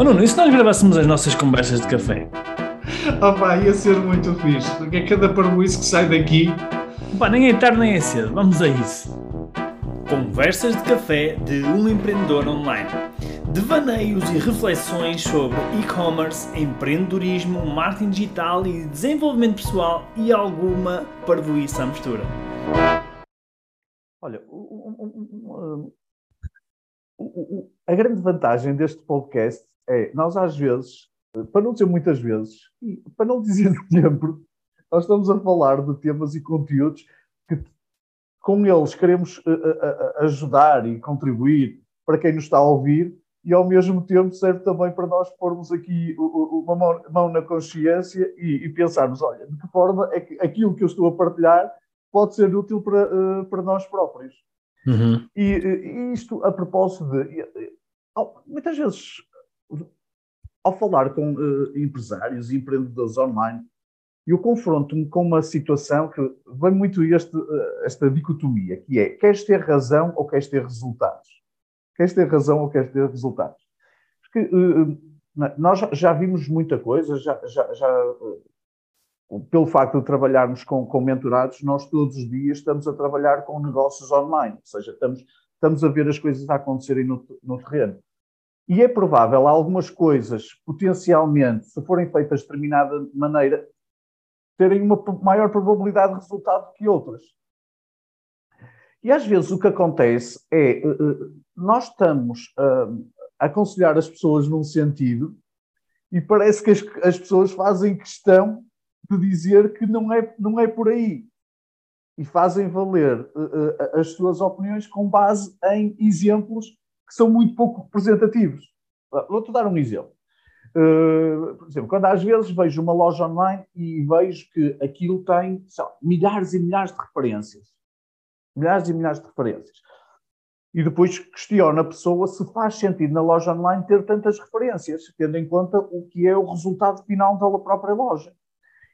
Oh Nuno, e se nós gravássemos as nossas conversas de café? Oh pá, ia ser muito fixe, porque é cada parboice que sai daqui. Pá, nem é tarde nem é cedo, vamos a isso. Conversas de café de um empreendedor online. Devaneios e reflexões sobre e-commerce, empreendedorismo, marketing digital e desenvolvimento pessoal e alguma parvoíça à mistura. Olha, um, um, um, a grande vantagem deste podcast é, nós às vezes, para não dizer muitas vezes, e para não dizer sempre, nós estamos a falar de temas e conteúdos que com eles queremos uh, uh, ajudar e contribuir para quem nos está a ouvir e ao mesmo tempo serve também para nós pormos aqui uma mão, na consciência e, pensarmos, olha, de que forma é que aquilo que eu estou a partilhar pode ser útil para, para nós próprios. Uhum. E, e, isto a propósito de. Muitas vezes, ao falar com uh, empresários e empreendedores online, eu confronto-me com uma situação que vem muito este, uh, esta dicotomia, que é queres ter razão ou queres ter resultados? Queres ter razão ou queres ter resultados? Porque uh, nós já vimos muita coisa, já, já, já pelo facto de trabalharmos com, com mentorados, nós todos os dias estamos a trabalhar com negócios online, ou seja, estamos, estamos a ver as coisas a acontecerem no, no terreno. E é provável algumas coisas, potencialmente, se forem feitas de determinada maneira, terem uma maior probabilidade de resultado que outras. E às vezes o que acontece é, eh, eh, nós estamos a aconselhar as pessoas num sentido e parece que as, as pessoas fazem questão de dizer que não é, não é por aí. E fazem valer uh, as suas opiniões com base em exemplos que são muito pouco representativos. Vou-te dar um exemplo. Uh, por exemplo, quando às vezes vejo uma loja online e vejo que aquilo tem lá, milhares e milhares de referências. Milhares e milhares de referências. E depois questiono a pessoa se faz sentido na loja online ter tantas referências, tendo em conta o que é o resultado final da própria loja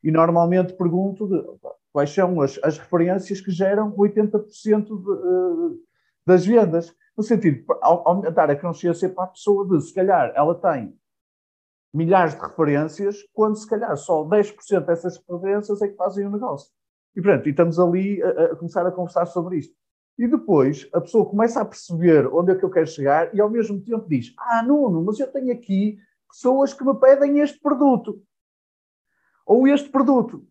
e normalmente pergunto de, quais são as, as, referências que geram 80% de, uh, das vendas. No sentido de aumentar a consciência para a pessoa de, se calhar, ela tem milhares de referências, quando se calhar só 10% dessas referências é que fazem o negócio. E pronto, e estamos ali a, a, começar a conversar sobre isto. E depois a pessoa começa a perceber onde é que eu quero chegar e ao mesmo tempo diz: Ah, Nuno, mas eu tenho aqui pessoas que me pedem este produto ou este produto.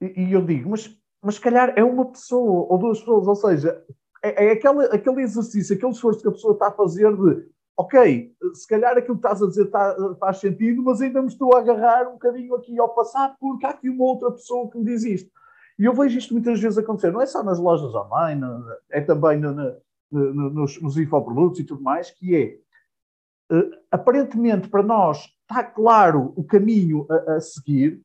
E, e eu digo, mas, mas se calhar é uma pessoa ou duas pessoas, ou seja, é, é aquele, aquele exercício, aquele esforço que a pessoa está a fazer de ok, se calhar aquilo que estás a dizer está, faz sentido, mas ainda me estou a agarrar um bocadinho aqui ao passado porque há aqui uma outra pessoa que me diz isto. E eu vejo isto muitas vezes acontecer, não é só nas lojas online, é também no, no, no, nos, nos infoprodutos e tudo mais, que é, aparentemente para nós está claro o caminho a, a seguir,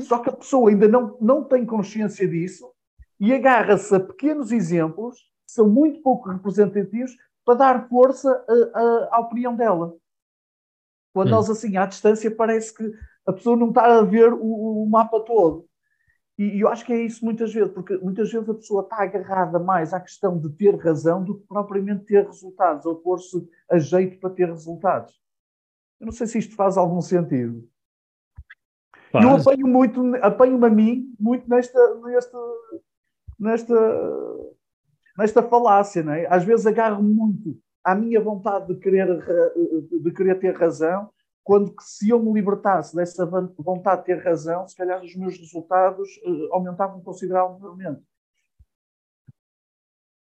só que a pessoa ainda não, não tem consciência disso e agarra-se a pequenos exemplos que são muito pouco representativos para dar força à opinião dela. Quando hum. nós, assim, à distância, parece que a pessoa não está a ver o, o mapa todo. E, e, eu acho que é isso muitas vezes, porque muitas vezes a pessoa está agarrada mais à questão de ter razão do que propriamente ter resultados, ou pôr-se a jeito para ter resultados. Eu não sei se isto faz algum sentido. Faz. Eu apanho muito, apanho-me a mim muito nesta, nesta, nesta, nesta falácia, não é? Às vezes agarro muito à minha vontade de querer, de querer ter razão, quando que se eu me libertasse dessa vontade de ter razão, se calhar os meus resultados uh, aumentavam consideravelmente.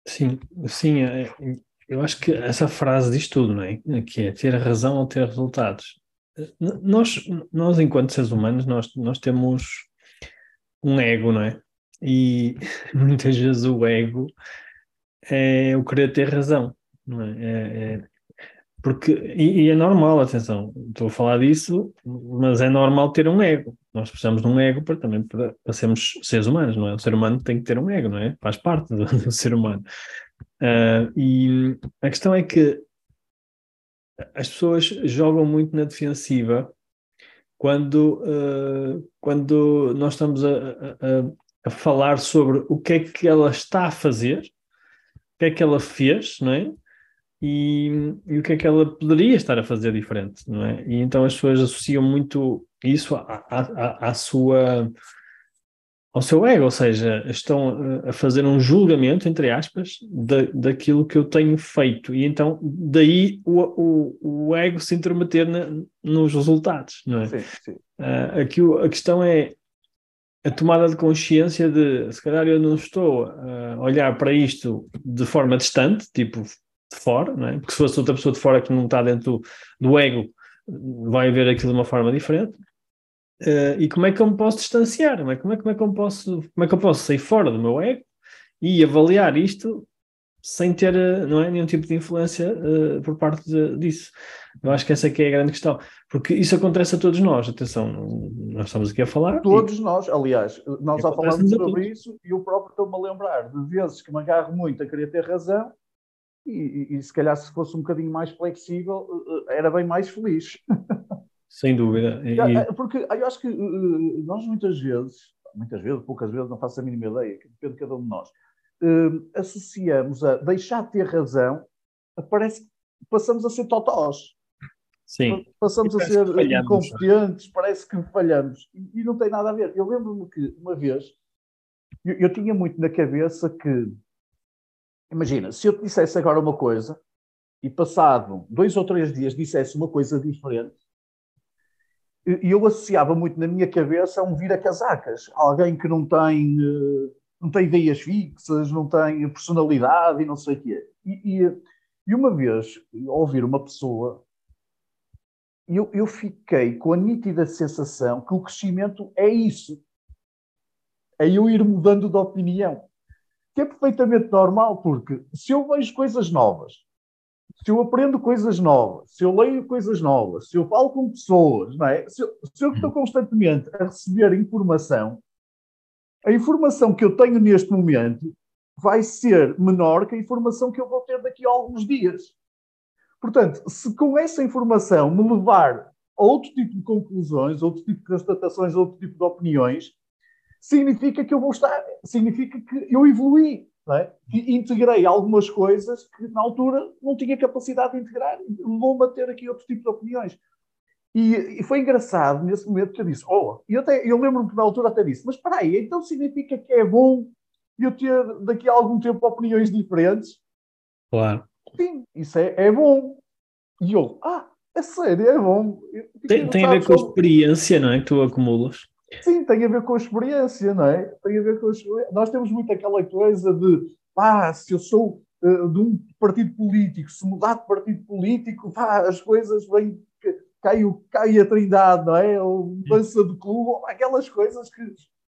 Sim, sim, é, eu acho que essa frase diz tudo, não é? Que é ter razão ou ter resultados. Nós, nós enquanto seres humanos, nós, nós temos um ego, não é? E muitas vezes o ego é o querer ter razão, não é? é, é porque, e, e, é normal, atenção, estou a falar disso, mas é normal ter um ego. Nós precisamos de um ego para também para, para sermos seres humanos, não é? O ser humano tem que ter um ego, não é? Faz parte do, do ser humano. Uh, e a questão é que as pessoas jogam muito na defensiva quando, uh, quando nós estamos a, a, a, falar sobre o que é que ela está a fazer, o que é que ela fez, não é? E, e, o que é que ela poderia estar a fazer diferente, não é? E então as pessoas associam muito isso à, à, à sua ao seu ego, ou seja, estão a fazer um julgamento, entre aspas, da, daquilo que eu tenho feito. E então, daí o, o, o ego se intrometer na, nos resultados, não é? Sim, sim. Uh, aqui a questão é a tomada de consciência de, se calhar eu não estou a olhar para isto de forma distante, tipo de fora, não é? Porque se fosse outra pessoa de fora que não está dentro do, do ego, vai ver aquilo de uma forma diferente. Uh, e como é que eu me posso distanciar? Como é, como, é, como, é que eu posso, como é que eu posso sair fora do meu ego e avaliar isto sem ter eh, não é, nenhum tipo de influência uh, por parte de, disso? Eu acho que essa aqui é a grande questão, porque isso acontece a todos nós. Atenção, nós estamos aqui a falar. Todos e... nós, aliás, nós já falamos sobre isso e eu próprio estou-me a lembrar de vezes que me agarro muito a querer ter razão e, e, se calhar se fosse um bocadinho mais flexível era bem mais feliz. Sem dúvida. E... É, porque eu acho que uh, nós muitas vezes, muitas vezes, poucas vezes, não faço a mínima ideia, depende de cada um de nós, associamos a deixar de ter razão, parece que passamos a ser totós. Sim. Passamos a ser incompetentes, parece que falhamos. E, e, não tem nada a ver. Eu lembro-me que, uma vez, eu, eu tinha muito na cabeça que, imagina, se eu te dissesse agora uma coisa, e passado dois ou três dias dissesse uma coisa diferente, e eu associava muito na minha cabeça a um vira-casacas, alguém que não tem, eh, não tem ideias fixas, não tem personalidade e não sei o quê. E, e, e uma vez, ao ouvir uma pessoa, eu, eu fiquei com a nítida sensação que o crescimento é isso. É eu ir mudando de opinião. Que é perfeitamente normal, porque se eu vejo coisas novas, se eu aprendo coisas novas, se eu leio coisas novas, se eu falo com pessoas, não é? se, eu, se eu estou uhum. constantemente a receber informação, a informação que eu tenho neste momento vai ser menor que a informação que eu vou ter daqui a alguns dias. Portanto, se com essa informação me levar a outro tipo de conclusões, outro tipo de constatações, outro tipo de opiniões, significa que eu vou estar, significa que eu evolui é? integrei algumas coisas que na altura não tinha capacidade de integrar, levou-me a ter aqui outro tipo de opiniões. E, e, foi engraçado nesse momento que eu disse, oh, eu, até, eu lembro-me que na altura até disse, mas espera aí, então significa que é bom eu ter daqui a algum tempo opiniões diferentes? Claro. Sim, isso é, é bom. E eu, ah, é sério, é bom. Tem, tem a ver com a experiência, não é, que tu acumulas. Sim, tem a ver com a experiência, não é? Tem a ver com a experiência. Nós temos muito aquela coisa de, ah, se eu sou uh, de um partido político, se mudar de partido político, pá, as coisas vêm, cai, cai a trindade, não é? Ou mudança de clube, aquelas coisas que,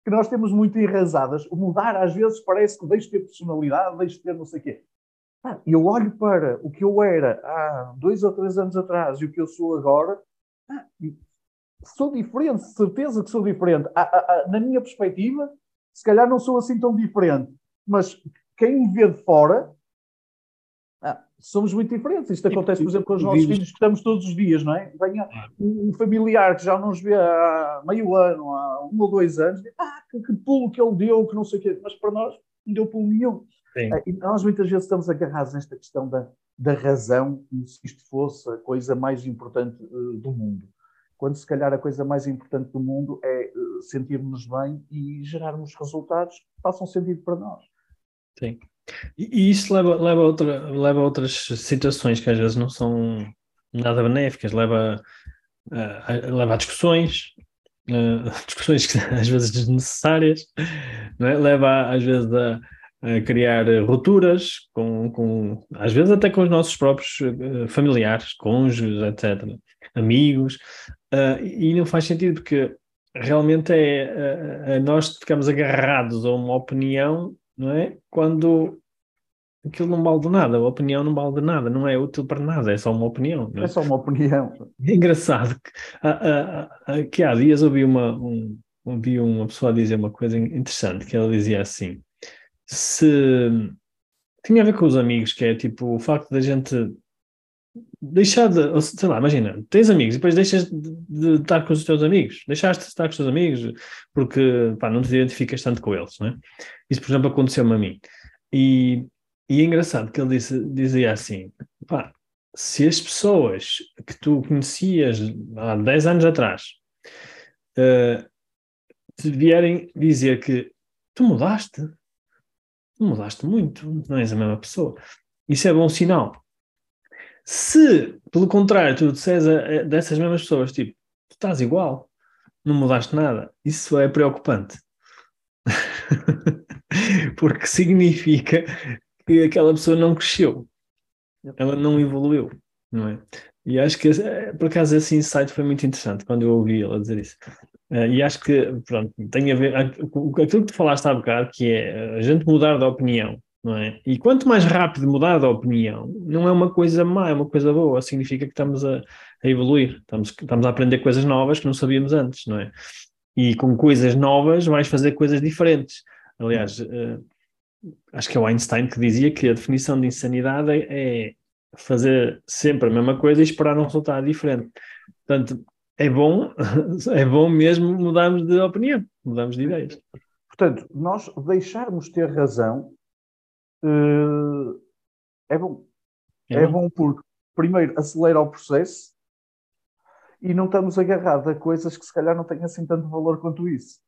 que nós temos muito enrasadas. O mudar, às vezes, parece que deixo de ter personalidade, deixo de ter não sei o quê. eu olho para o que eu era há dois ou três anos atrás e o que eu sou agora, sou diferente, certeza que sou diferente. na minha perspectiva, se calhar não sou assim tão diferente, mas quem me vê de fora, ah, somos muito diferentes. Isto acontece, por exemplo, com os nossos filhos que estamos todos os dias, não é? Venha um familiar que já não nos vê há meio ano, há um ou dois anos, diz, ah, que, que pulo que ele deu, que não sei o quê, mas para nós não deu pulo nenhum. Ah, e nós muitas vezes estamos agarrados nesta questão da, da razão, como se isto fosse a coisa mais importante uh, do mundo quando se calhar a coisa mais importante do mundo é eh, sentirmos bem e gerarmos resultados que façam sentido para nós. Sim. E, isso leva, leva, outra, leva a outras situações que às vezes não são nada benéficas, leva a, leva a discussões, a discussões que, às vezes desnecessárias, é? leva às vezes a, a criar rupturas, com, com, às vezes até com os nossos próprios eh, familiares, cônjuges, etc., amigos, Uh, e não faz sentido porque realmente é uh, nós ficamos agarrados a uma opinião, não é? Quando aquilo não vale de nada, a opinião não vale de nada, não é útil para nada, é só uma opinião. É? é? só uma opinião. É engraçado que, que há dias ouvi uma, um, ouvi uma pessoa dizer uma coisa interessante, que ela dizia assim, se tinha a ver com os amigos, que é tipo o facto da gente deixar de, sei lá, imagina, tens amigos e depois deixas de, de, estar com os teus amigos, deixaste de estar com os teus amigos porque pá, não te identificas tanto com eles, não é? Isso, por exemplo, aconteceu-me a mim. E, e é engraçado que ele disse, dizia assim: pá, se as pessoas que tu conhecias há 10 anos atrás uh, te vierem dizer que tu mudaste, mudaste muito, não és a mesma pessoa, isso é bom sinal. Se, pelo contrário, tu disseres a, dessas mesmas pessoas, tipo, tu estás igual, não mudaste nada, isso é preocupante. Porque significa que aquela pessoa não cresceu, ela não evoluiu, não é? E acho que, eh, por acaso, esse insight foi muito interessante quando eu ouvi ela dizer isso. Uh, e acho que, pronto, tem a ver, aquilo que tu falaste há bocado, que é a gente mudar de opinião, não é? E quanto mais rápido mudar de opinião, não é uma coisa má, é uma coisa boa, significa que estamos a, a evoluir, estamos, estamos a aprender coisas novas que não sabíamos antes, não é? E com coisas novas vais fazer coisas diferentes. Aliás, uh, acho que é o Einstein que dizia que a definição de insanidade é, é fazer sempre a mesma coisa e esperar um resultado diferente. Portanto, é bom, é bom mesmo mudarmos de opinião, mudarmos de ideias. Portanto, nós deixarmos ter razão uh, é bom. É, é bom. bom porque, primeiro, acelera o processo e não estamos agarrados a coisas que se calhar não têm assim tanto valor quanto isso.